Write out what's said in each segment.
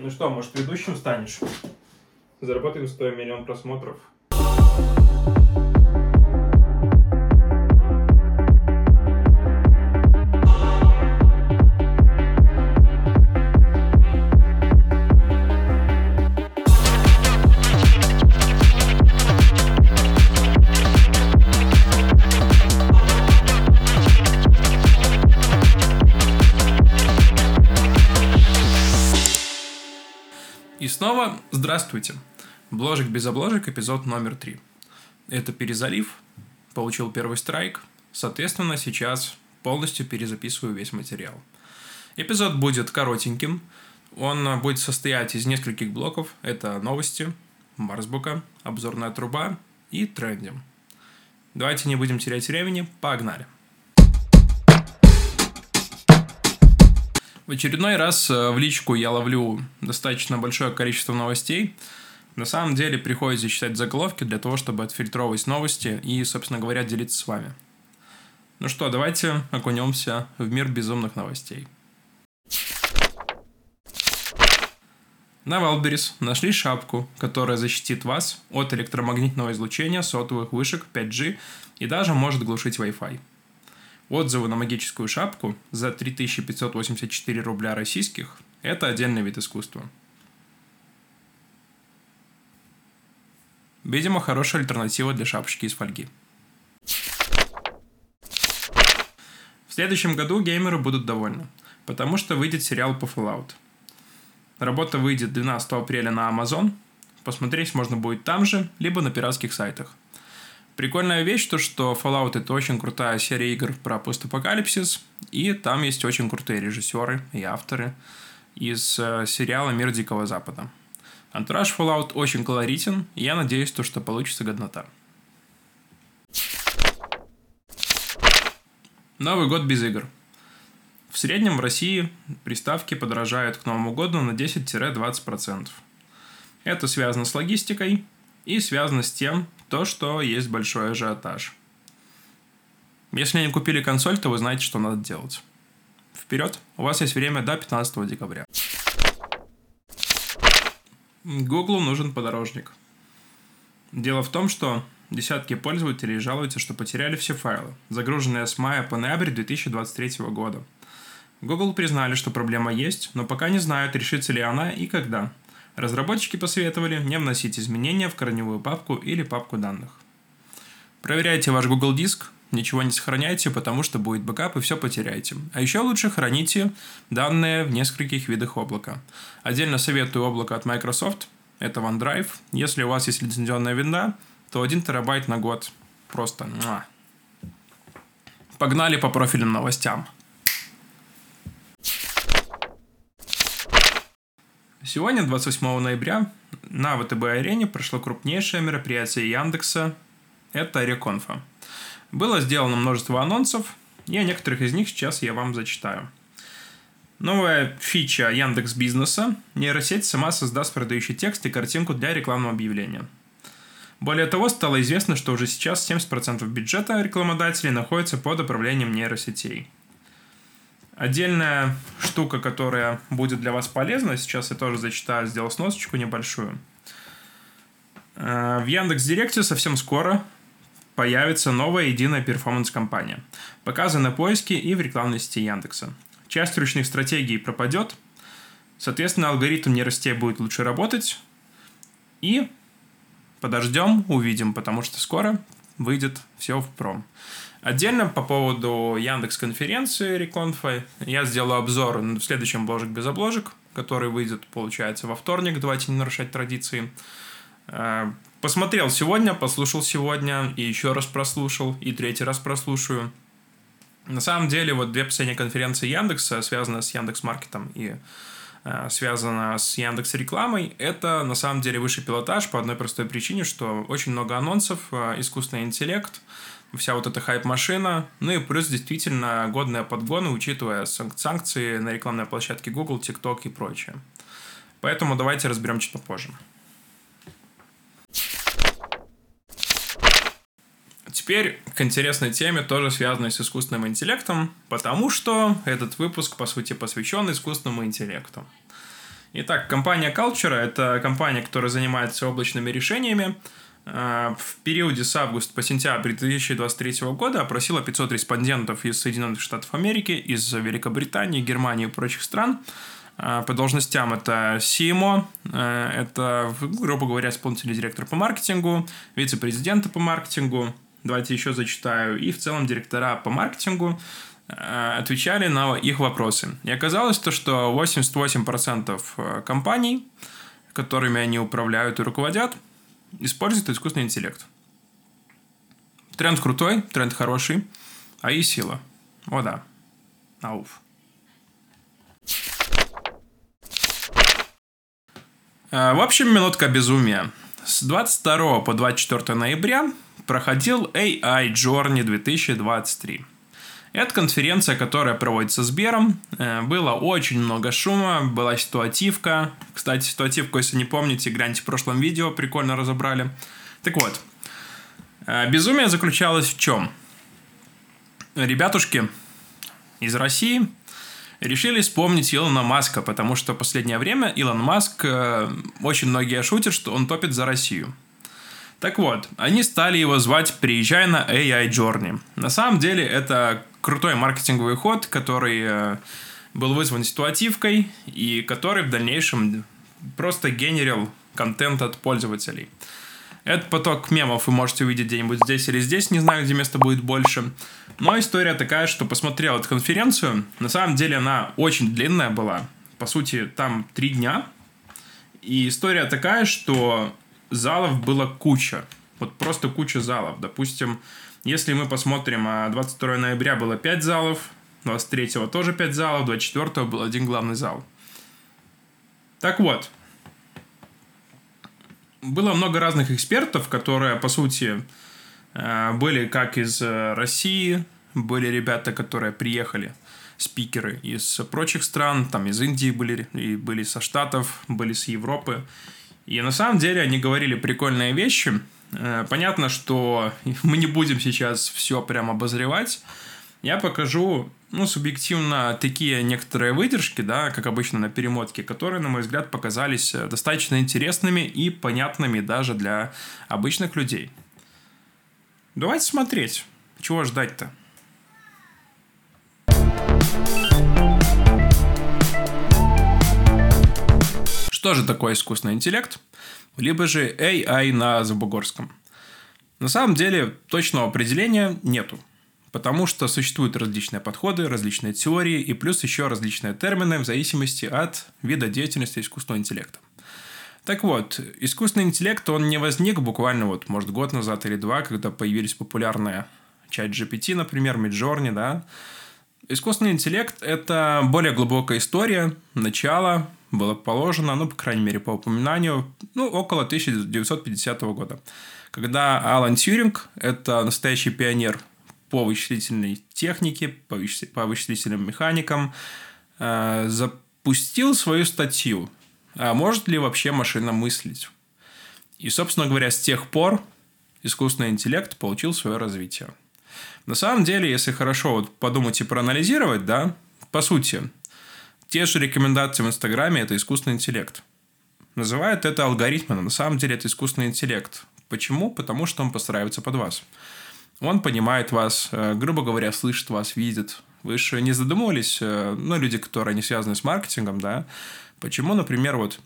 Ну что, может, ведущим станешь? Заработаем 100 миллион просмотров. Здравствуйте. Бложек без обложек, эпизод номер три. Это перезалив, получил первый страйк, соответственно, сейчас полностью перезаписываю весь материал. Эпизод будет коротеньким, он будет состоять из нескольких блоков. Это новости, Марсбука, обзорная труба и тренди. Давайте не будем терять времени, погнали. В очередной раз э, в личку я ловлю достаточно большое количество новостей. На самом деле приходится читать заголовки для того, чтобы отфильтровывать новости и, собственно говоря, делиться с вами. Ну что, давайте окунемся в мир безумных новостей. На Wildberries нашли шапку, которая защитит вас от электромагнитного излучения сотовых вышек 5G и даже может глушить Wi-Fi. Отзывы на магическую шапку за 3584 рубля российских – это отдельный вид искусства. Видимо, хорошая альтернатива для шапочки из фольги. В следующем году геймеры будут довольны, потому что выйдет сериал по Fallout. Работа выйдет 12 апреля на Amazon, посмотреть можно будет там же, либо на пиратских сайтах – Прикольная вещь, то что Fallout это очень крутая серия игр про постапокалипсис, и там есть очень крутые режиссеры и авторы из э, сериала «Мир Дикого Запада». Антураж Fallout очень колоритен, и я надеюсь, то, что получится годнота. Новый год без игр. В среднем в России приставки подорожают к Новому году на 10-20%. Это связано с логистикой и связано с тем, то, что есть большой ажиотаж. Если не купили консоль, то вы знаете, что надо делать. Вперед, у вас есть время до 15 декабря. Google нужен подорожник. Дело в том, что десятки пользователей жалуются, что потеряли все файлы, загруженные с мая по ноябрь 2023 года. Google признали, что проблема есть, но пока не знают, решится ли она и когда – Разработчики посоветовали не вносить изменения в корневую папку или папку данных. Проверяйте ваш Google Диск, ничего не сохраняйте, потому что будет backup и все потеряете. А еще лучше храните данные в нескольких видах облака. Отдельно советую облако от Microsoft, это OneDrive. Если у вас есть лицензионная винда, то 1 терабайт на год. Просто. Погнали по профильным новостям. Сегодня, 28 ноября, на ВТБ-арене прошло крупнейшее мероприятие Яндекса – это Реконфа. Было сделано множество анонсов, и о некоторых из них сейчас я вам зачитаю. Новая фича Яндекс Бизнеса – нейросеть сама создаст продающий текст и картинку для рекламного объявления. Более того, стало известно, что уже сейчас 70% бюджета рекламодателей находится под управлением нейросетей – Отдельная штука, которая будет для вас полезна, сейчас я тоже зачитаю, сделал сносочку небольшую. Э, в Яндекс Директе совсем скоро появится новая единая перформанс-компания, показана на поиске и в рекламной сети Яндекса. Часть ручных стратегий пропадет, соответственно, алгоритм нейросетей будет лучше работать, и подождем, увидим, потому что скоро выйдет все в пром. Отдельно по поводу Яндекс конференции Реконфа я сделаю обзор в следующем бложек без обложек, который выйдет, получается, во вторник. Давайте не нарушать традиции. Э, посмотрел сегодня, послушал сегодня, и еще раз прослушал, и третий раз прослушаю. На самом деле, вот две последние конференции Яндекса, связанные с Яндекс Маркетом и э, связано с Яндекс рекламой, это на самом деле высший пилотаж по одной простой причине, что очень много анонсов, э, искусственный интеллект, вся вот эта хайп-машина. Ну и плюс действительно годные подгоны, учитывая санкции на рекламной площадке Google, TikTok и прочее. Поэтому давайте разберем чуть попозже. Теперь к интересной теме, тоже связанной с искусственным интеллектом, потому что этот выпуск, по сути, посвящен искусственному интеллекту. Итак, компания Culture – это компания, которая занимается облачными решениями. А, в периоде с августа по сентябрь 2023 года опросила 500 респондентов из Соединенных Штатов Америки, из Великобритании, Германии и прочих стран. А, по должностям это CMO, а, это, грубо говоря, исполнительный директор по маркетингу, вице-президенты по маркетингу, давайте еще зачитаю, и в целом директора по маркетингу отвечали на их вопросы. И оказалось то, что 88% компаний, которыми они управляют и руководят – использует искусственный интеллект. Тренд крутой, тренд хороший, а и сила. О да. Ауф. А, в общем, минутка безумия. С 22 по 24 ноября проходил AI Journey 2023. Это конференция, которая проводится с Бером. Э, было очень много шума, была ситуативка. Кстати, ситуативку, если не помните, гляньте в прошлом видео, прикольно разобрали. Так вот, э, безумие заключалось в чем? Ребятушки из России решили вспомнить Илона Маска, потому что в последнее время Илон Маск, э, очень многие шутят, что он топит за Россию. Так вот, они стали его звать «Приезжай на AI Journey». На самом деле, это крутой маркетинговый ход, который э, был вызван ситуативкой и который в дальнейшем просто генерил контент от пользователей. Этот поток мемов вы можете увидеть где-нибудь здесь или здесь, не знаю, где места будет больше. Но история такая, что посмотрел эту конференцию. На самом деле она очень длинная была. По сути, там три дня. И история такая, что залов было куча. Вот просто куча залов. Допустим, если мы посмотрим, 22 а, ноября было 5 залов, 23 тоже 5 залов, 24 был один главный зал. Так вот, было много разных экспертов, которые, по сути, а, были как из э, России, были ребята, которые приехали, спикеры из прочих стран, там из Индии были, и были со Штатов, были с Европы. И на самом деле они говорили прикольные вещи – Э, понятно, что мы не будем сейчас все прям обозревать. Я покажу, ну, субъективно, такие некоторые выдержки, да, как обычно на перемотке, которые, на мой взгляд, показались э, достаточно интересными и понятными даже для обычных людей. Давайте смотреть. Чего ждать-то? Что же такое искусственный интеллект? Либо же AI на Забугорском. На самом деле точного определения нету, потому что существуют различные подходы, различные теории и плюс еще различные термины в зависимости от вида деятельности искусственного интеллекта. Так вот, искусственный интеллект, он не возник буквально вот, может, год назад или два, когда появились популярные чат GPT, например, Midjourney, да. Искусственный интеллект – это более глубокая история, начало, было положено, ну, по крайней мере, по упоминанию, ну, около 1950 года. Когда Алан Тьюринг, это настоящий пионер по вычислительной технике, по, вычислительным механикам, э, запустил свою статью а может ли вообще машина мыслить? И, собственно говоря, с тех пор искусственный интеллект получил свое развитие. На самом деле, если хорошо вот подумать и проанализировать, да, по сути, те же рекомендации в Инстаграме – это искусственный интеллект. Называют это алгоритмом, на самом деле это искусственный интеллект. Почему? Потому что он подстраивается под вас. Он понимает вас, э, грубо говоря, слышит вас, видит. Вы же не задумывались, э, ну, люди, которые не связаны с маркетингом, да, почему, например, вот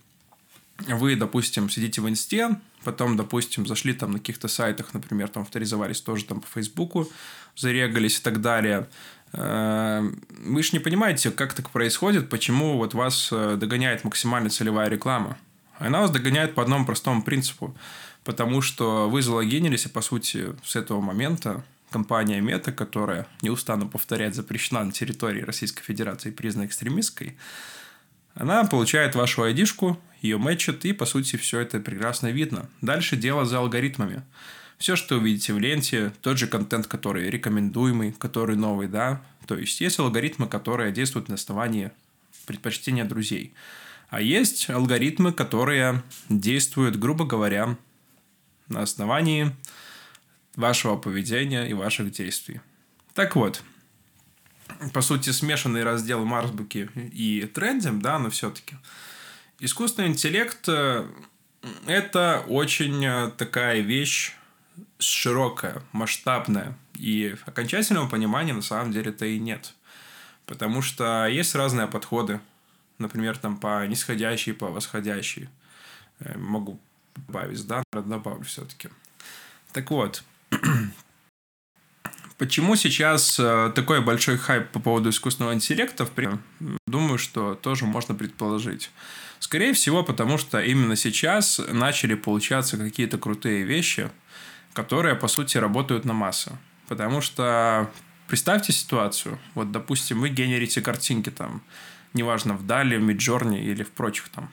вы, допустим, сидите в инсте, потом, допустим, зашли там на каких-то сайтах, например, там авторизовались тоже там по Фейсбуку, зарегались и так далее. Э, вы же не понимаете, как так происходит, почему вот вас э, догоняет максимально целевая реклама. Она вас догоняет по одному простому принципу. Потому что вы залогинились, и, по сути, с этого момента компания Мета, которая, не устану повторять, запрещена на территории Российской Федерации и признана экстремистской, она получает вашу айдишку, ее мэчит, и, по сути, все это прекрасно видно. Дальше дело за алгоритмами. Все, что вы видите в ленте, тот же контент, который рекомендуемый, который новый, да. То есть, есть алгоритмы, которые действуют на основании предпочтения друзей. А есть алгоритмы, которые действуют, грубо говоря, на основании вашего поведения и ваших действий. Так вот, по сути, смешанный раздел Марсбуки и Трендим, да, но все-таки. Искусственный интеллект э, – это очень э, такая вещь широкая, масштабная. И окончательного понимания на самом деле-то и нет. Потому что есть разные подходы. Например, там по нисходящей, по восходящей. Э, могу добавить, да, добавлю все-таки. Так вот, почему сейчас э, такой большой хайп по поводу искусственного интеллекта? Думаю, что тоже можно предположить. Скорее всего, потому что именно сейчас начали получаться какие-то крутые вещи, которые, по сути, работают на массу. Потому что представьте ситуацию. Вот, допустим, вы генерите картинки там, неважно, в Дали, в Миджорне или в прочих там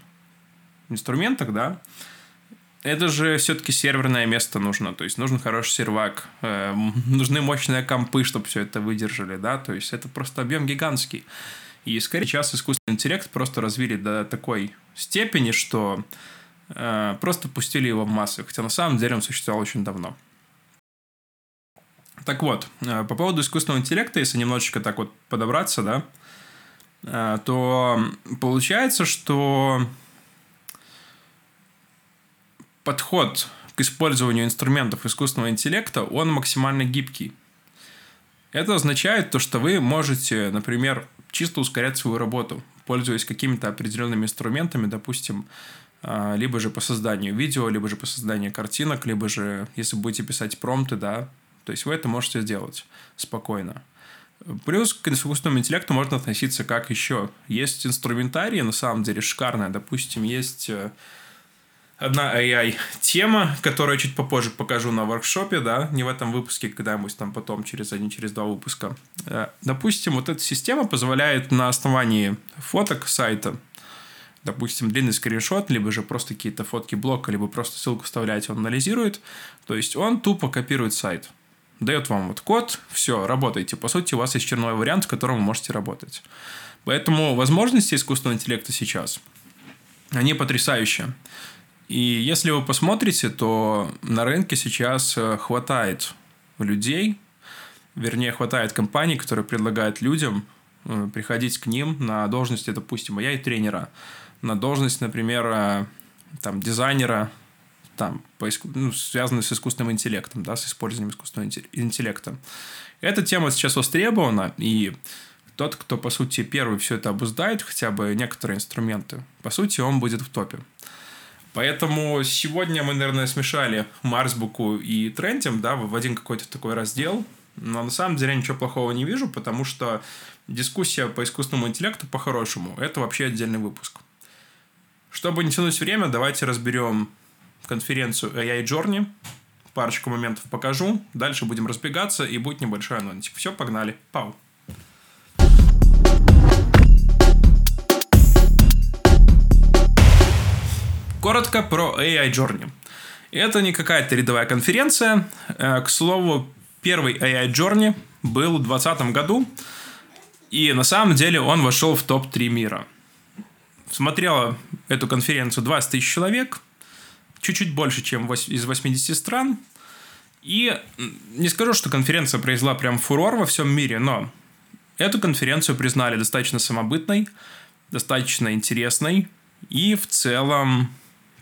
инструментах, да, это же все-таки серверное место нужно, то есть нужен хороший сервак, э, нужны мощные компы, чтобы все это выдержали, да, то есть это просто объем гигантский. И скорее сейчас искусственный интеллект просто развили до такой степени, что просто пустили его в массы, хотя на самом деле он существовал очень давно. Так вот, э, по поводу искусственного интеллекта, если немножечко так вот подобраться, да, э, то получается, что подход к использованию инструментов искусственного интеллекта, он максимально гибкий. Это означает то, что вы можете, например, чисто ускорять свою работу, пользуясь какими-то определенными инструментами, допустим, а, либо же по созданию видео, либо же по созданию картинок, либо же, если будете писать промпты, да, то есть вы это можете сделать спокойно. Плюс к искусственному интеллекту можно относиться как еще. Есть инструментарии, на самом деле, шикарные. Допустим, есть э, одна AI-тема, которую я чуть попозже покажу на воркшопе, да, не в этом выпуске, когда-нибудь там потом, через один, через два выпуска. Э, допустим, вот эта система позволяет на основании фоток сайта, допустим, длинный скриншот, либо же просто какие-то фотки блока, либо просто ссылку вставлять, он анализирует. То есть он тупо копирует сайт. Дает вам вот код, все, работайте. По сути, у вас есть черновой вариант, в котором вы можете работать. Поэтому возможности искусственного интеллекта сейчас, они потрясающие. И если вы посмотрите, то на рынке сейчас э, хватает людей, вернее, хватает компаний, которые предлагают людям э, приходить к ним на должности, допустим, я и тренера, на должность, например, э, там, дизайнера, там, по, ну, связанную с искусственным интеллектом, да, с использованием искусственного интеллекта. Эта тема сейчас востребована, и тот, кто, по сути, первый все это обуздает, хотя бы некоторые инструменты, по сути, он будет в топе. Поэтому сегодня мы, наверное, смешали Марсбуку и Трентим, да, в один какой-то такой раздел. Но на самом деле я ничего плохого не вижу, потому что дискуссия по искусственному интеллекту по-хорошему – это вообще отдельный выпуск. Чтобы не тянуть время, давайте разберем конференцию AI Journey. Парочку моментов покажу. Дальше будем разбегаться, и будет небольшой анонсик. Все, погнали. Пау. Коротко про AI Journey. Это не какая-то рядовая конференция. Э, к слову, первый AI Journey был в 2020 году, и на самом деле он вошел в топ-3 мира. Смотрело эту конференцию 20 тысяч человек, чуть-чуть больше, чем из 80 стран. И не скажу, что конференция произвела прям фурор во всем мире, но эту конференцию признали достаточно самобытной, достаточно интересной и в целом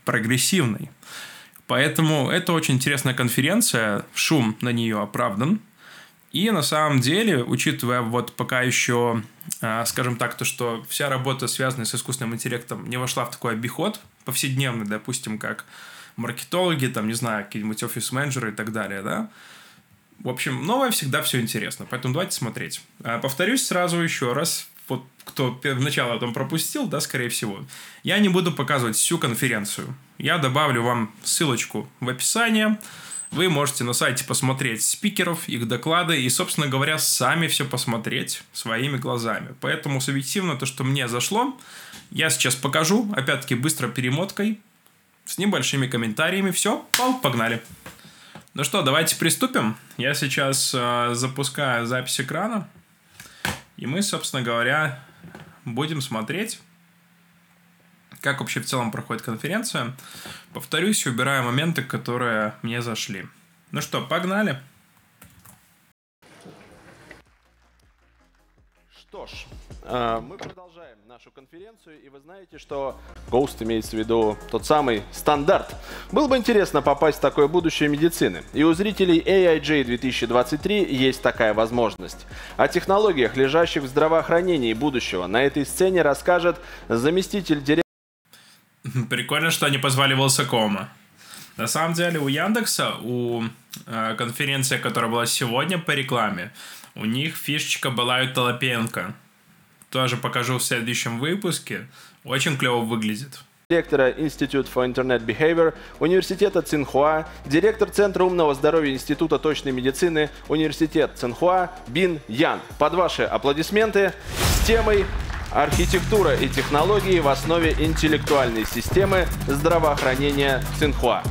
прогрессивной. Поэтому это очень интересная конференция, шум на нее оправдан. И на самом деле, учитывая вот пока еще, а, скажем так, то, что вся работа, связанная с искусственным интеллектом, не вошла в такой обиход повседневный, допустим, как маркетологи, там, не знаю, какие-нибудь офис-менеджеры и так далее, да, в общем, новое всегда все интересно, поэтому давайте смотреть. А, повторюсь сразу еще раз, вот кто начало там пропустил, да, скорее всего, я не буду показывать всю конференцию. Я добавлю вам ссылочку в описании. Вы можете на сайте посмотреть спикеров, их доклады и, собственно говоря, сами все посмотреть своими глазами. Поэтому субъективно то, что мне зашло, я сейчас покажу, опять-таки быстро перемоткой, с небольшими комментариями. Все, погнали. Ну что, давайте приступим. Я сейчас э, запускаю запись экрана. И мы, собственно говоря, будем смотреть, как вообще в целом проходит конференция. Повторюсь, убираю моменты, которые мне зашли. Ну что, погнали. Что ж, э, мы продолжаем нашу конференцию, и вы знаете, что Ghost имеется в виду тот самый стандарт. Было бы интересно попасть в такое будущее медицины. И у зрителей AIJ 2023 есть такая возможность. О технологиях, лежащих в здравоохранении будущего, на этой сцене расскажет заместитель директора Прикольно, что они позвали Волсакома. На самом деле у Яндекса, у э, конференции, которая была сегодня по рекламе, у них фишечка была у Толопенко. Тоже покажу в следующем выпуске. Очень клево выглядит. Директора Institute for Internet Behavior Университета Цинхуа, директор Центра умного здоровья Института точной медицины Университет Цинхуа Бин Ян. Под ваши аплодисменты с темой Архитектура и технологии в основе интеллектуальной системы здравоохранения Цинхуа.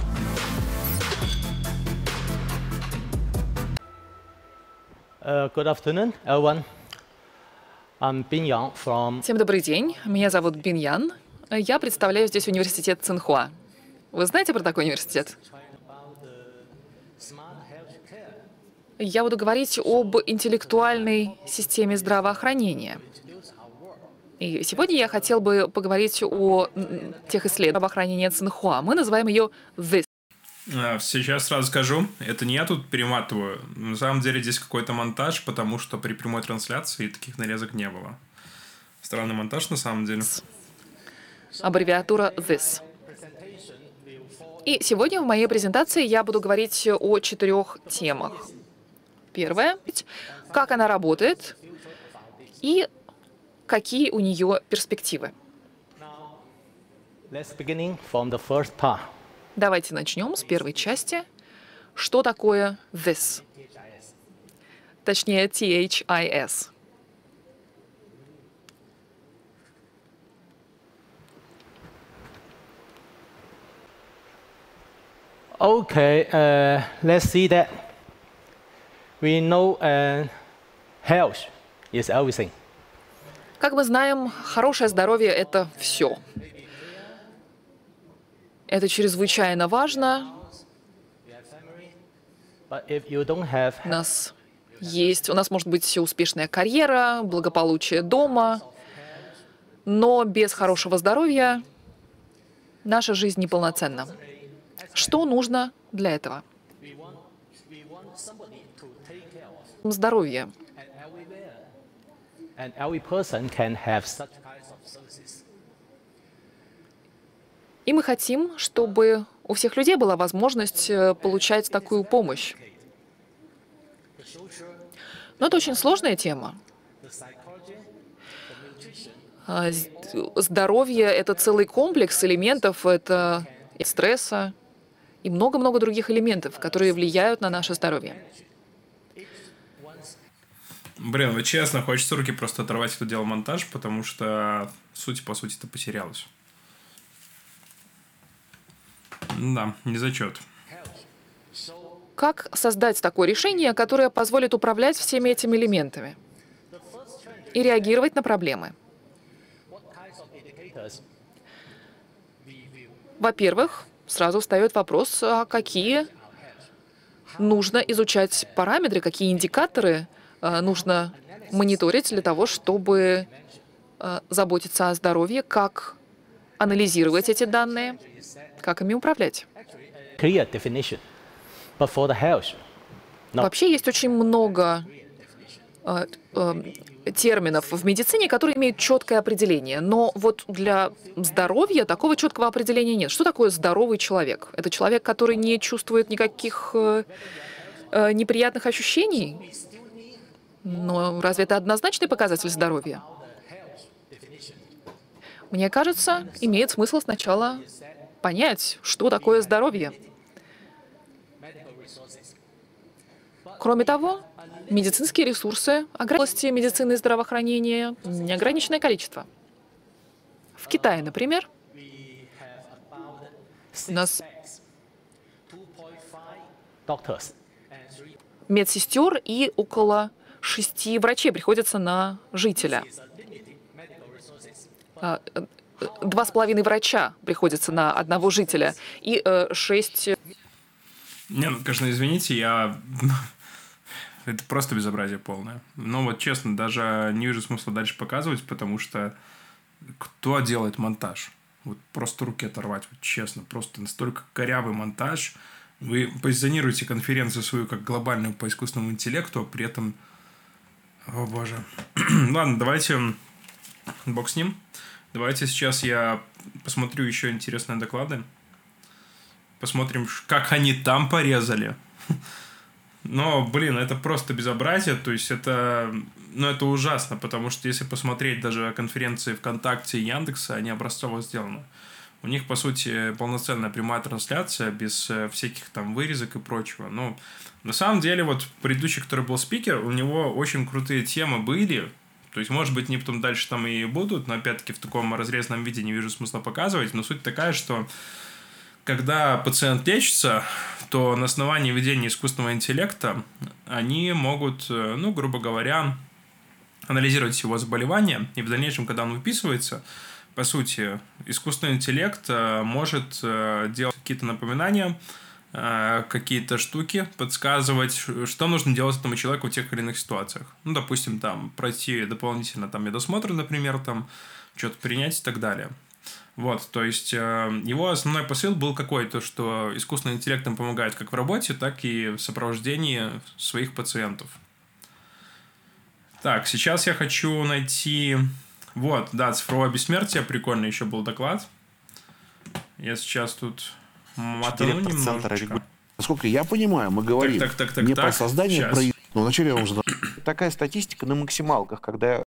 Uh, good afternoon, everyone. Всем добрый день. Меня зовут Бин Ян. Я представляю здесь университет Цинхуа. Вы знаете про такой университет? Я буду говорить об интеллектуальной системе здравоохранения. И сегодня я хотел бы поговорить о тех исследованиях здравоохранения Цинхуа. Мы называем ее THIS. А, Сейчас сразу скажу, это не я тут перематываю. На самом деле здесь какой-то монтаж, потому что при прямой трансляции таких нарезок не было. Странный монтаж на самом деле. аббревиатура THIS. И сегодня в моей презентации я буду говорить о четырех темах. Первое — как она работает и какие у нее перспективы. let's beginning from the first part. Давайте начнем с первой части. Что такое this? Точнее, THIS. Okay, uh, let's see that. We know uh, health is everything. Как мы знаем, хорошее здоровье — это все. Это чрезвычайно важно. У нас есть, у нас может быть успешная карьера, благополучие дома, но без хорошего здоровья наша жизнь неполноценна. Что нужно для этого? Здоровье. И мы хотим, чтобы у всех людей была возможность э, получать такую помощь. Но это очень сложная тема. А, Здоровье — это целый комплекс элементов, это и стресса и много-много других элементов, которые влияют на наше здоровье. Блин, вот честно, хочется руки просто оторвать, кто делал монтаж, потому что суть, по сути-то, потерялась. Да, не зачет. Как создать такое решение, которое позволит управлять всеми этими элементами и реагировать на проблемы? Во-первых, сразу встает вопрос, а какие нужно изучать параметры, какие индикаторы э, нужно мониторить для того, чтобы э, заботиться о здоровье, как анализировать эти данные, как ими управлять. Вообще есть очень много э, э, терминов в медицине, которые имеют четкое определение. Но вот для здоровья такого четкого определения нет. Что такое здоровый человек? Это человек, который не чувствует никаких э, э, неприятных ощущений? Но разве это однозначный показатель здоровья? Мне кажется, имеет смысл сначала понять, что такое здоровье. Кроме того, медицинские ресурсы области медицины и здравоохранения неограниченное количество. В Китае, например, у нас медсестер и около шести врачей приходится на жителя. Э, э, Два с половиной врача приходится на одного жителя. И э, шесть Не, ну, конечно, извините, я... Это просто безобразие полное. Ну вот, честно, даже не вижу смысла дальше показывать, потому что кто делает монтаж? Вот просто руки оторвать, вот честно. Просто настолько корявый монтаж. Вы позиционируете конференцию свою как глобальную по искусственному интеллекту, а при этом... О, боже. Ладно, давайте... Бог с ним. Давайте сейчас я посмотрю еще интересные доклады. Посмотрим, как они там порезали. Но, блин, это просто безобразие, то есть это, ну, это ужасно, потому что если посмотреть даже конференции ВКонтакте и Яндекса, они образцово сделаны. У них, по сути, полноценная прямая трансляция, без э, всяких там вырезок и прочего. Ну, на самом деле, вот предыдущий, который был спикер, у него очень крутые темы были, то есть, может быть, они потом дальше там и будут, но опять-таки в таком разрезанном виде не вижу смысла показывать. Но суть такая, что когда пациент лечится, то на основании ведения искусственного интеллекта они могут, э, ну, грубо говоря, анализировать его заболевание, и в дальнейшем, когда он выписывается, по сути, искусственный интеллект э, может э, делать какие-то напоминания, какие-то штуки, подсказывать, что нужно делать этому человеку в тех или иных ситуациях. Ну, допустим, там, пройти дополнительно там медосмотр, например, там, что-то принять и так далее. Вот, то есть э, его основной посыл был какой? То, что искусственный интеллект им помогает как в работе, так и в сопровождении своих пациентов. Так, сейчас я хочу найти... Вот, да, цифровое бессмертие, прикольный еще был доклад. Я сейчас тут мотану немножечко. Насколько я понимаю, мы говорим так, так, так, так, не так, про создание, сейчас. про... Ну, вначале я вам задам. Такая статистика на максималках, когда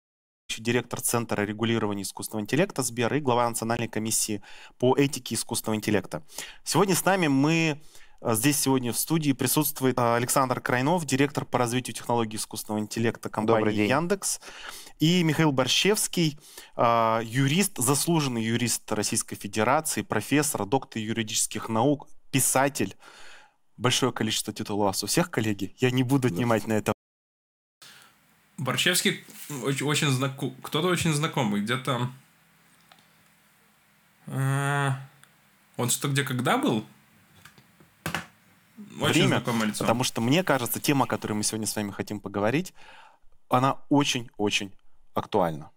директор Центра регулирования искусственного интеллекта Сбера и глава Национальной комиссии по этике искусственного интеллекта. Сегодня с нами мы э, Здесь сегодня в студии присутствует э, Александр Крайнов, директор по развитию технологий искусственного интеллекта компании Яндекс, и Михаил Борщевский, э, юрист, заслуженный юрист Российской Федерации, профессор, доктор юридических наук, писатель. Большое количество титулов у вас у всех, коллеги. Я не буду отнимать на это Борчевский очень, очень знаком, кто-то очень знакомый, где-то... Э, он что, где, когда был? Очень Время, лицо. Потому что, мне кажется, тема, о которой мы сегодня с вами хотим поговорить, она очень-очень актуальна.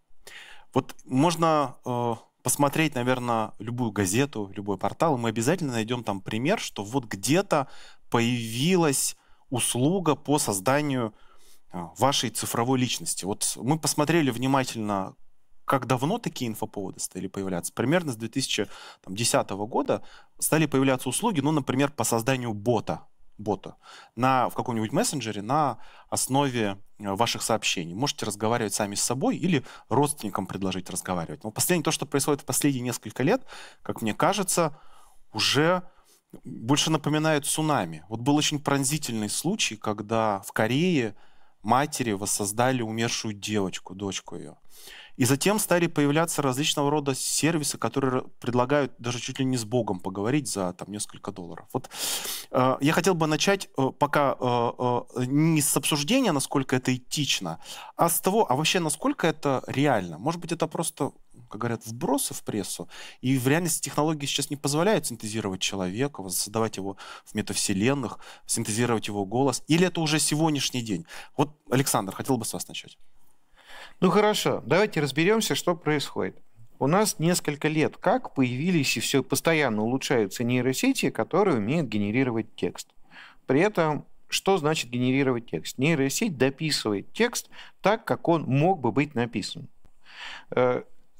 Вот можно э, посмотреть, наверное, любую газету, любой портал, и мы обязательно найдем там пример, что вот где-то появилась услуга по созданию а, вашей цифровой личности. Вот мы посмотрели внимательно, как давно такие инфоповоды стали появляться. Примерно с 2010 года стали появляться услуги, ну, например, по созданию бота, бота на, в каком-нибудь мессенджере на основе э, ваших сообщений. Можете разговаривать сами с собой или родственникам предложить разговаривать. Но последнее, то, что происходит в последние несколько лет, как мне кажется, уже больше напоминает цунами. Вот был очень пронзительный случай, когда в Корее матери воссоздали умершую девочку, дочку ее. И затем стали появляться различного рода сервисы, которые предлагают даже чуть ли не с Богом поговорить за там, несколько долларов. Вот э, я хотел бы начать э, пока э, э, не с обсуждения, насколько это этично, а с того, а вообще насколько это реально. Может быть, это просто как говорят, вбросы в прессу. И в реальности технологии сейчас не позволяют синтезировать человека, создавать его в метавселенных, синтезировать его голос. Или это уже сегодняшний день? Вот, Александр, хотел бы с вас начать. Ну хорошо, давайте разберемся, что происходит. У нас несколько лет как появились и все постоянно улучшаются нейросети, которые умеют генерировать текст. При этом что значит генерировать текст? Нейросеть дописывает текст так, как он мог бы быть написан.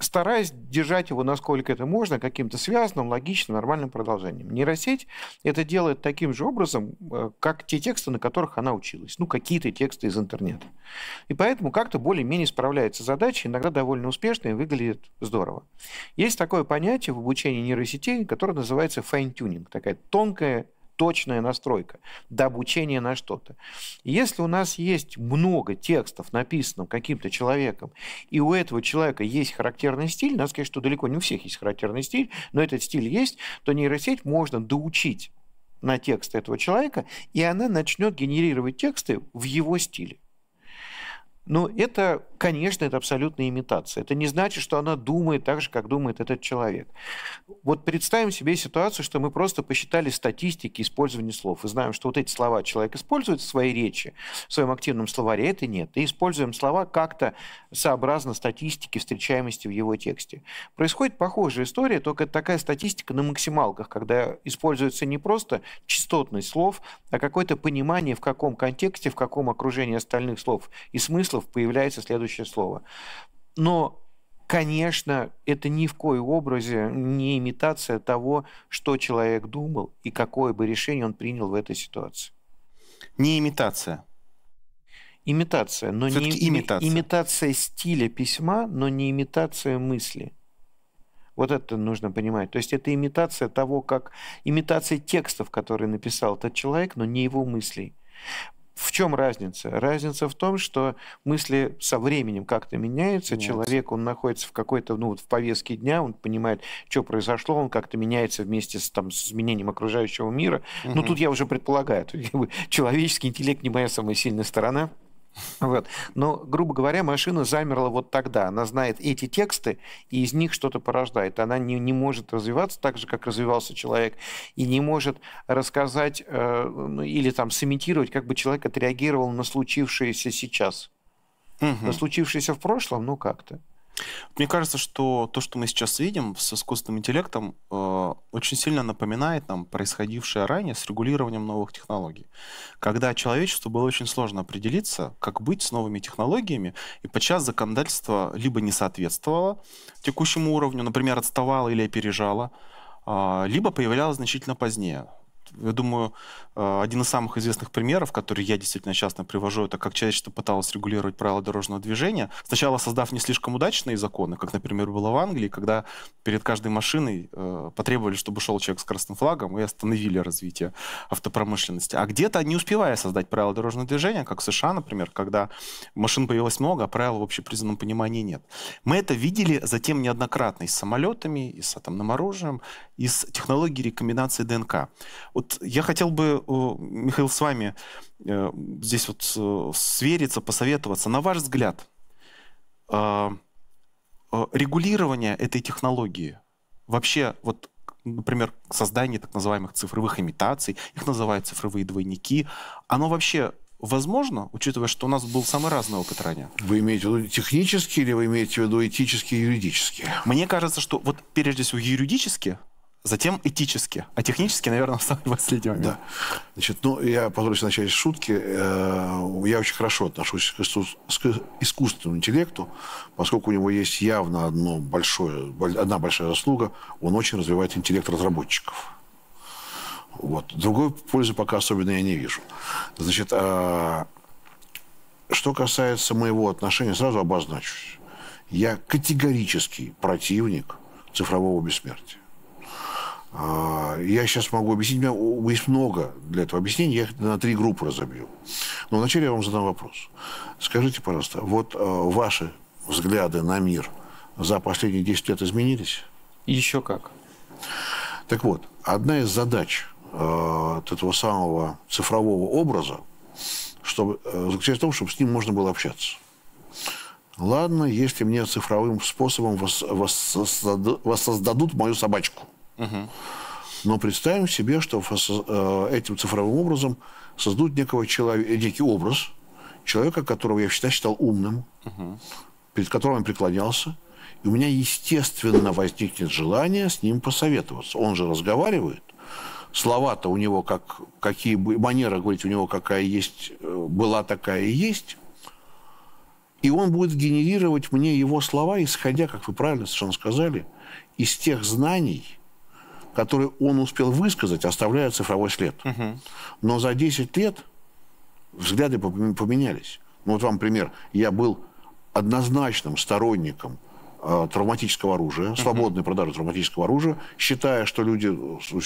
Стараясь держать его, насколько это можно, каким-то связанным, логичным, нормальным продолжением. Нейросеть это делает таким же образом, э, как те тексты, на которых она училась. Ну, какие-то тексты из интернета. И поэтому как-то более-менее справляется с задачей, иногда довольно успешно и выглядит здорово. Есть такое понятие в обучении нейросетей, которое называется fine-tuning, такая тонкая точная настройка до обучения на что-то. Если у нас есть много текстов, написанных каким-то человеком, и у этого человека есть характерный стиль, надо сказать, что далеко не у всех есть характерный стиль, но этот стиль есть, то нейросеть можно доучить на текст этого человека, и она начнет генерировать тексты в его стиле. Но это, конечно, это абсолютная имитация. Это не значит, что она думает так же, как думает этот человек. Вот представим себе ситуацию, что мы просто посчитали статистики использования слов и знаем, что вот эти слова человек использует в своей речи, в своем активном словаре, это нет. И используем слова как-то сообразно статистике встречаемости в его тексте. Происходит похожая история, только такая статистика на максималках, когда используется не просто частотность слов, а какое-то понимание, в каком контексте, в каком окружении остальных слов и смыслов появляется следующее слово. Но, конечно, это ни в коем образе не имитация того, что человек думал и какое бы решение он принял в этой ситуации. Не имитация. Имитация, но не имитация. имитация стиля письма, но не имитация мысли. Вот это нужно понимать. То есть это имитация того, как имитация текстов, которые написал этот человек, но не его мыслей. В чем разница? Разница в том, что мысли со временем как-то меняются. Меняются. Человек, он находится в какой-то, ну, вот в повестке дня, он понимает, что произошло, он как-то меняется вместе с, там, с изменением окружающего мира. Ну, Мгм. тут я уже предполагаю, человеческий интеллект не моя самая сильная сторона. Вот. Но, грубо говоря, машина замерла вот тогда. Она знает эти тексты, и из них что-то порождает. Она не, не может развиваться так же, как развивался человек, и не может рассказать э, ну, или там сымитировать, как бы человек отреагировал на случившееся сейчас. Мгм. На случившееся в прошлом, ну как-то. Мне кажется, что то, что мы сейчас видим с искусственным интеллектом, э, очень сильно напоминает нам происходившее ранее с регулированием новых технологий. Когда человечеству было очень сложно определиться, как быть с новыми технологиями, и подчас законодательство либо не соответствовало текущему уровню, например, отставало или опережало, а, либо появлялось значительно позднее. Я думаю, э, один из самых известных примеров, который я действительно часто привожу, это как человечество пыталось регулировать правила дорожного движения, сначала создав не слишком удачные законы, как, например, было в Англии, когда перед каждой машиной э, потребовали, чтобы шел человек с красным флагом и остановили развитие автопромышленности. А где-то, не успевая создать правила дорожного движения, как в США, например, когда машин появилось много, а правил в общепризнанном понимании нет. Мы это видели затем неоднократно и с самолетами, и с атомным оружием, и с технологией рекомбинации ДНК. Вот я хотел бы, Михаил, с вами э, здесь вот э, свериться, посоветоваться. На ваш взгляд, э, э, регулирование этой технологии, вообще вот например, создание так называемых цифровых имитаций, их называют цифровые двойники, оно вообще возможно, учитывая, что у нас был самый разный опыт ранее? Вы имеете в виду технические или вы имеете в виду этические и юридические? Мне кажется, что вот прежде всего юридически, затем этически, а технически, наверное, в самый последний момент. Да. Значит, ну, я позволю себе начать с шутки. Э, Я очень хорошо отношусь к к искусственному интеллекту, поскольку у него есть явно одно большое, боль- одна большая заслуга. Он очень развивает интеллект разработчиков. Вот. Другой пользы пока особенно я не вижу. Значит, а, что касается моего отношения, сразу обозначусь. Я категорический противник цифрового бессмертия. А, Я сейчас могу объяснить, у меня есть много для этого объяснений, я их на три группы разобью. Но вначале я вам задам вопрос. Скажите, пожалуйста, вот э, ваши взгляды на мир за последние 10 лет изменились? Еще как. Так вот, одна из задач э, этого самого цифрового образа чтобы, э, заключается в том, чтобы с ним можно было общаться. Ладно, если мне цифровым способом вос- воссозда- воссоздадут мою собачку. Но представим себе, что э, этим цифровым образом создадут некого человека, некий образ человека, которого я всегда считал умным, перед которым я преклонялся, и у меня естественно возникнет желание с ним посоветоваться. Он же разговаривает, слова-то у него как какие манера говорить у него какая есть э, была такая и есть, и он будет генерировать мне его слова, исходя, как вы правильно совершенно сказали, из тех знаний, которые он успел высказать, оставляя цифровой след. Но за 10 лет взгляды пом- поменялись. Ну, вот вам пример. Я был однозначным сторонником э, травматического оружия, свободной продажи травматического оружия, считая, что люди э, что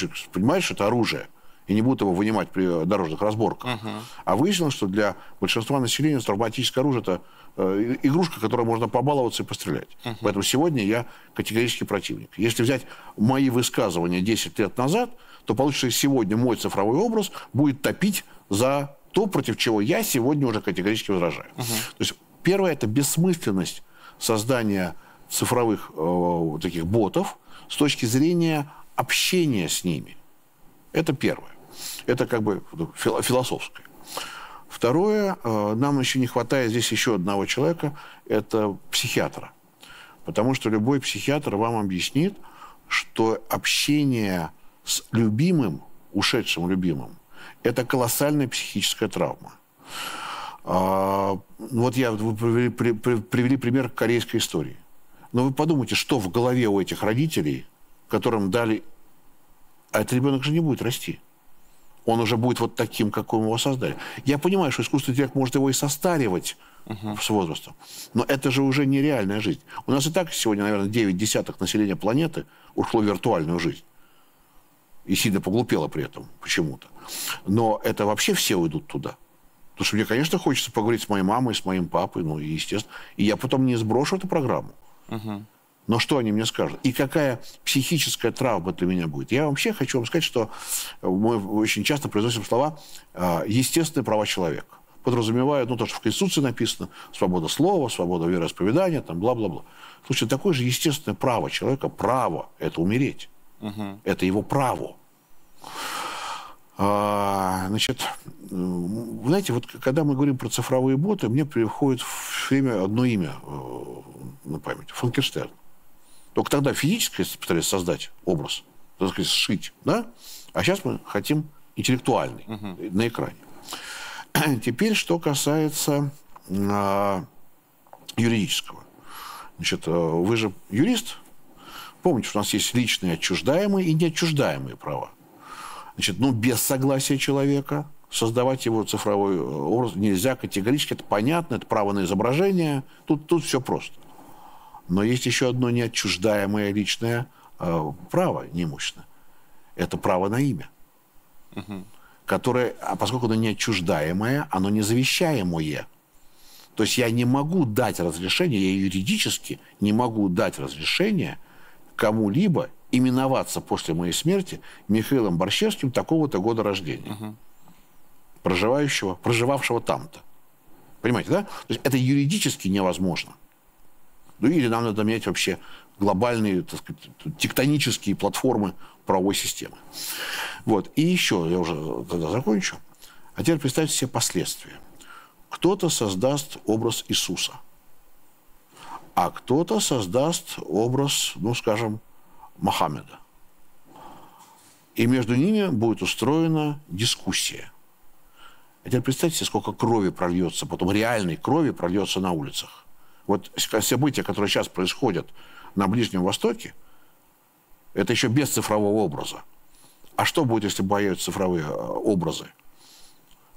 это оружие, и не будут его вынимать при дорожных разборках. А выяснилось, что для большинства населения травматическое оружие это э, игрушка, которой можно побаловаться и пострелять. Поэтому сегодня я категорически противник. Если взять мои высказывания 10 лет назад, то получится, сегодня мой цифровой образ будет топить за то, против чего я сегодня уже категорически возражаю. То есть Первое – это бессмысленность создания цифровых э, таких ботов с точки зрения общения с ними. Это первое. Это как бы философское. Второе, э, нам еще не хватает здесь еще одного человека, это психиатра. Потому что любой психиатр вам объяснит, что общение с любимым, ушедшим любимым, это колоссальная психическая травма. А, вот я, вы привели, привели пример корейской истории. Но вы подумайте, что в голове у этих родителей, которым дали... А этот ребенок же не будет расти. Он уже будет вот таким, каким его создали. Я понимаю, что искусственный интеллект может его и состаривать uh-huh. с возрастом. Но это же уже нереальная жизнь. У нас и так сегодня, наверное, 9 десятых населения планеты ушло в виртуальную жизнь. И сильно поглупело при этом почему-то. Но это вообще все уйдут туда. Потому что мне, конечно, хочется поговорить с моей мамой, с моим папой, ну, и, естественно. И я потом не сброшу эту программу. Uh-huh. Но что они мне скажут? И какая психическая травма для меня будет? Я вообще хочу вам сказать, что мы очень часто произносим слова а, «естественные права человека». Подразумевая, ну, то, что в Конституции написано, свобода слова, свобода вероисповедания, там, бла-бла-бла. Слушайте, такое же естественное право человека, право – это умереть. Угу. Это его право. А, значит, знаете, вот когда мы говорим про цифровые боты, мне приходит в время одно имя э, на память – Франкенштерн. Только тогда физически пытались создать образ, так сказать, сшить, да? А сейчас мы хотим интеллектуальный угу. на экране. Теперь, что касается а, юридического. Значит, э, вы же юрист. Помните, что у нас есть личные отчуждаемые и неотчуждаемые права. Значит, ну, без согласия человека создавать его цифровой э, образ нельзя категорически. Это понятно, это право на изображение. Тут, тут все просто. Но есть еще одно неотчуждаемое личное э, право неимущественное. Это право на имя. Угу. Которое, а поскольку оно неотчуждаемое, оно не завещаемое. То есть я не могу дать разрешение, я юридически не могу дать разрешение кому-либо именоваться после моей смерти Михаилом Борщевским такого-то года рождения. Угу. Проживающего, проживавшего там-то. Понимаете, да? То есть это юридически невозможно. Ну или нам надо менять вообще глобальные, так сказать, тектонические платформы правовой системы. Вот. И еще, я уже тогда закончу. А теперь представьте себе последствия. Кто-то создаст образ Иисуса, а кто-то создаст образ, ну, скажем, Мохаммеда. И между ними будет устроена дискуссия. А теперь представьте себе, сколько крови прольется, потом реальной крови прольется на улицах. Вот события, которые сейчас происходят на Ближнем Востоке, это еще без цифрового образа. А что будет, если появятся цифровые э, образы?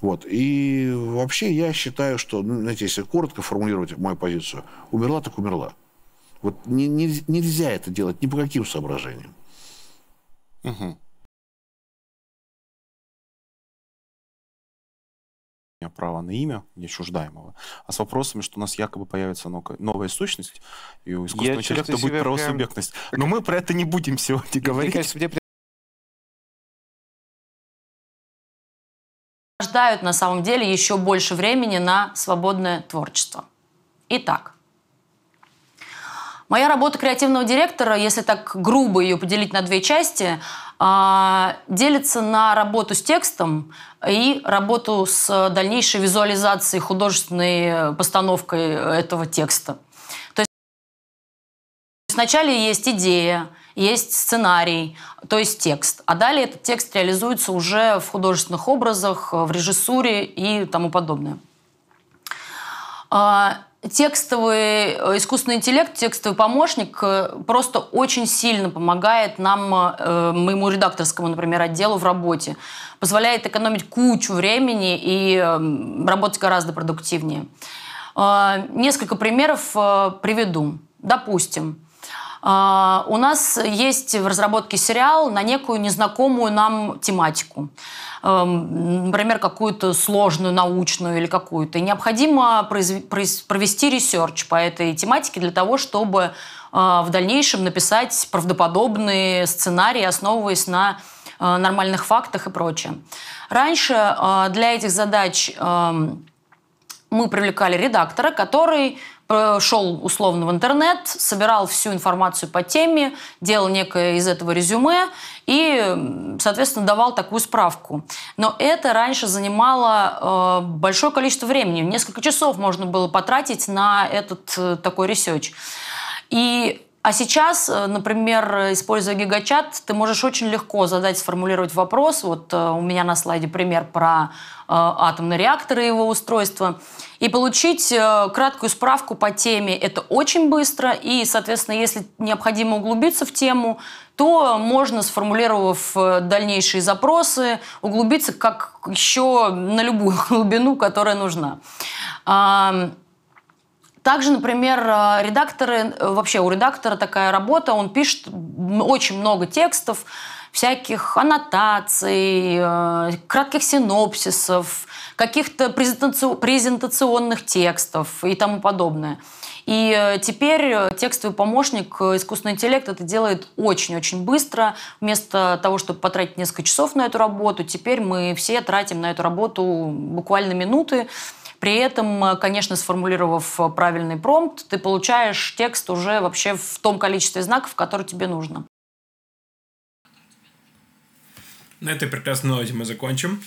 Вот. И вообще я считаю, что, ну, знаете, если коротко формулировать мою позицию, умерла так умерла. Вот не, не, нельзя это делать ни по каким соображениям. Угу. Права на имя неотчуждаемого, а с вопросами, что у нас якобы появится новая сущность, и у искусственного интеллекта будет правосубъектность. Прям... Но мы про это не будем сегодня говорить. Мне кажется, мне рождают на самом деле еще больше времени на свободное творчество. Итак, моя работа креативного директора, если так грубо ее поделить на две части, делится на работу с текстом и работу с дальнейшей визуализацией, художественной постановкой этого текста. То есть вначале есть идея, есть сценарий, то есть текст. А далее этот текст реализуется уже в художественных образах, в режиссуре и тому подобное. Текстовый э, искусственный интеллект, текстовый помощник э, просто очень сильно помогает нам, э, моему редакторскому, например, отделу в работе. Позволяет экономить кучу времени и работать гораздо продуктивнее. Несколько примеров приведу. Допустим, у нас есть в разработке сериал на некую незнакомую нам тематику. Эм, например, какую-то сложную научную или какую-то. И необходимо провести research по этой тематике для того, чтобы э, в дальнейшем написать правдоподобные сценарии, основываясь на э, нормальных фактах и прочее. Раньше для этих задач эм, мы привлекали редактора, который шел условно в интернет, собирал всю информацию по теме, делал некое из этого резюме и, соответственно, давал такую справку. Но это раньше занимало э, большое количество времени. Несколько часов можно было потратить на этот э, такой research. И а сейчас, э, например, используя гигачат, ты можешь очень легко задать, сформулировать вопрос. Вот у меня на слайде пример про э, атомный реактор и его устройство. И получить краткую справку по теме – это очень быстро. И, соответственно, если необходимо углубиться в тему, то можно, сформулировав дальнейшие запросы, углубиться как еще на любую глубину, которая нужна. Также, например, э, редакторы, э, вообще у редактора такая работа, он пишет очень много текстов, всяких аннотаций, э, кратких синопсисов, каких-то презентационных текстов и тому подобное. И теперь текстовый помощник искусственный интеллект это делает очень-очень быстро. Вместо того, чтобы потратить несколько часов на эту работу, теперь мы все тратим на эту работу буквально минуты. При этом, э, конечно, сформулировав э, правильный промпт, ты получаешь текст уже вообще в том количестве знаков, который тебе нужно. На этой прекрасной ноте мы закончим.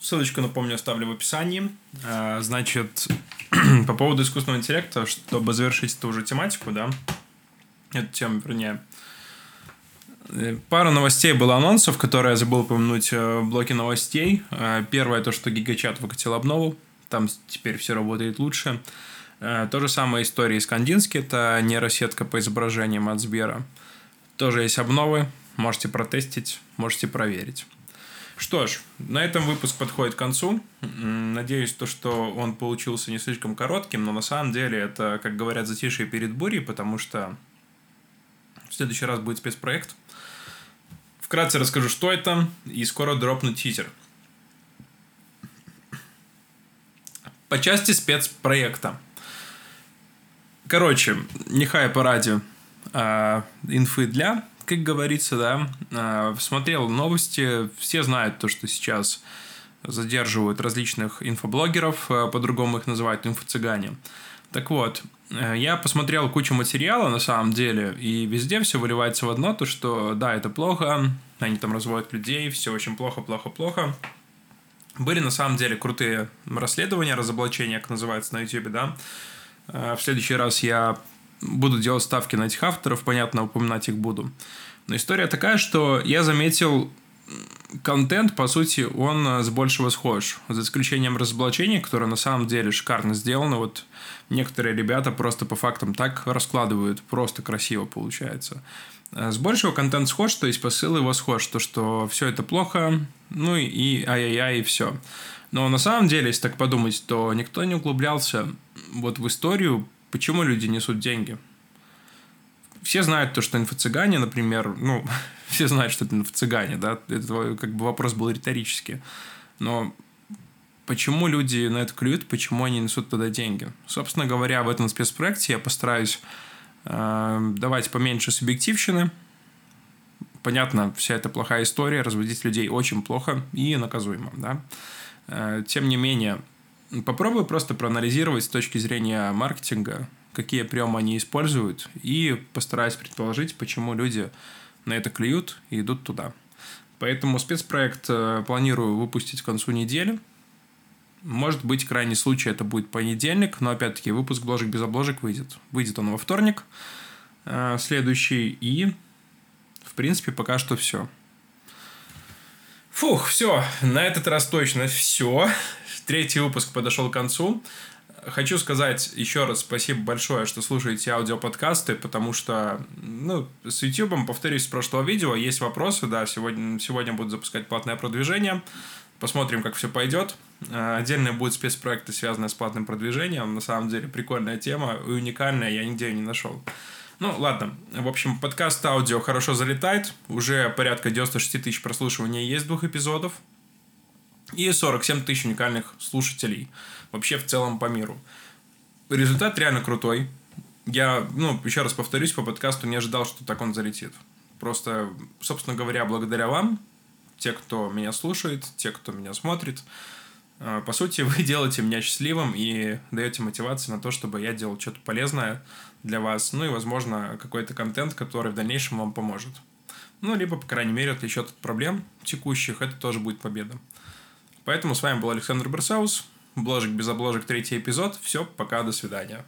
Ссылочку, напомню, оставлю в описании. А, значит, по поводу искусственного интеллекта, чтобы завершить эту уже тематику, да, эту тему, вернее, э, Пара новостей было анонсов, которые я забыл упомянуть в блоке новостей. Первое, то, что Гигачат выкатил обнову там теперь все работает лучше. Э, то же самое история из Кандински, это нейросетка по изображениям от Сбера. Тоже есть обновы, можете протестить, можете проверить. Что ж, на этом выпуск подходит к концу. Надеюсь, то, что он получился не слишком коротким, но на самом деле это, как говорят, затишье перед бурей, потому что в следующий раз будет спецпроект. Вкратце расскажу, что это, и скоро дропну тизер – по части спецпроекта. Короче, нехай по радио э, инфы для, как говорится, да. Э, смотрел новости, все знают то, что сейчас задерживают различных инфоблогеров, э, по-другому их называют инфо-цыгане. Так вот, э, я посмотрел кучу материала на самом деле, и везде все выливается в одно, то что да, это плохо, они там разводят людей, все очень плохо, плохо, плохо. Были на самом деле крутые расследования, разоблачения, как называется на YouTube, да. Э, в следующий раз я буду делать ставки на этих авторов, понятно, упоминать их буду. Но история такая, что я заметил контент, по сути, он э, с большего схож. За исключением разоблачения, которое на самом деле шикарно сделано. Вот некоторые ребята просто по фактам так раскладывают, просто красиво получается. Э, с большего контент схож, то есть посыл его схож, то что все это плохо, ну и ай-яй-яй, и все. Но на самом деле, если так подумать, то никто не углублялся вот в историю, почему люди несут деньги. Все знают то, что инфо-цыгане, например, ну, все знают, что это инфо-цыгане, да, это как бы вопрос был риторический. Но почему люди на это клюют, почему они несут туда деньги? Собственно говоря, в этом спецпроекте я постараюсь э, давать поменьше субъективщины, понятно, вся эта плохая история, разводить людей очень плохо и наказуемо, да. Э, тем не менее, попробую просто проанализировать с точки зрения маркетинга, какие приемы они используют, и постараюсь предположить, почему люди на это клюют и идут туда. Поэтому спецпроект э, планирую выпустить к концу недели. Может быть, крайний случай это будет понедельник, но опять-таки выпуск «Бложек без обложек» выйдет. Выйдет он во вторник э, следующий, и принципе, пока что все. Фух, все, на этот раз точно все. Третий выпуск подошел к концу. Хочу сказать еще раз спасибо большое, что слушаете аудиоподкасты, потому что, ну, с YouTube, повторюсь, с прошлого видео, есть вопросы, да, сегодня, сегодня буду запускать платное продвижение, посмотрим, как все пойдет. Э, отдельные будут спецпроекты, связанные с платным продвижением, на самом деле прикольная тема и уникальная, я нигде не нашел. Ну, ладно. В общем, подкаст аудио хорошо залетает. Уже порядка 96 тысяч прослушиваний есть двух эпизодов и 47 тысяч уникальных слушателей вообще в целом по миру. Результат реально крутой. Я, ну, еще раз повторюсь, по подкасту не ожидал, что так он залетит. Просто, собственно говоря, благодаря вам, те, кто меня слушает, те, кто меня смотрит, э, по сути, вы делаете меня счастливым и даете мотивацию на то, чтобы я делал что-то полезное для вас, ну и, возможно, какой-то контент, который в дальнейшем вам поможет. Ну, либо, по крайней мере, отвлечет от проблем текущих, это тоже будет победа. Поэтому с вами был Александр Барсаус. Бложик без обложек, третий эпизод. Все, пока, до свидания.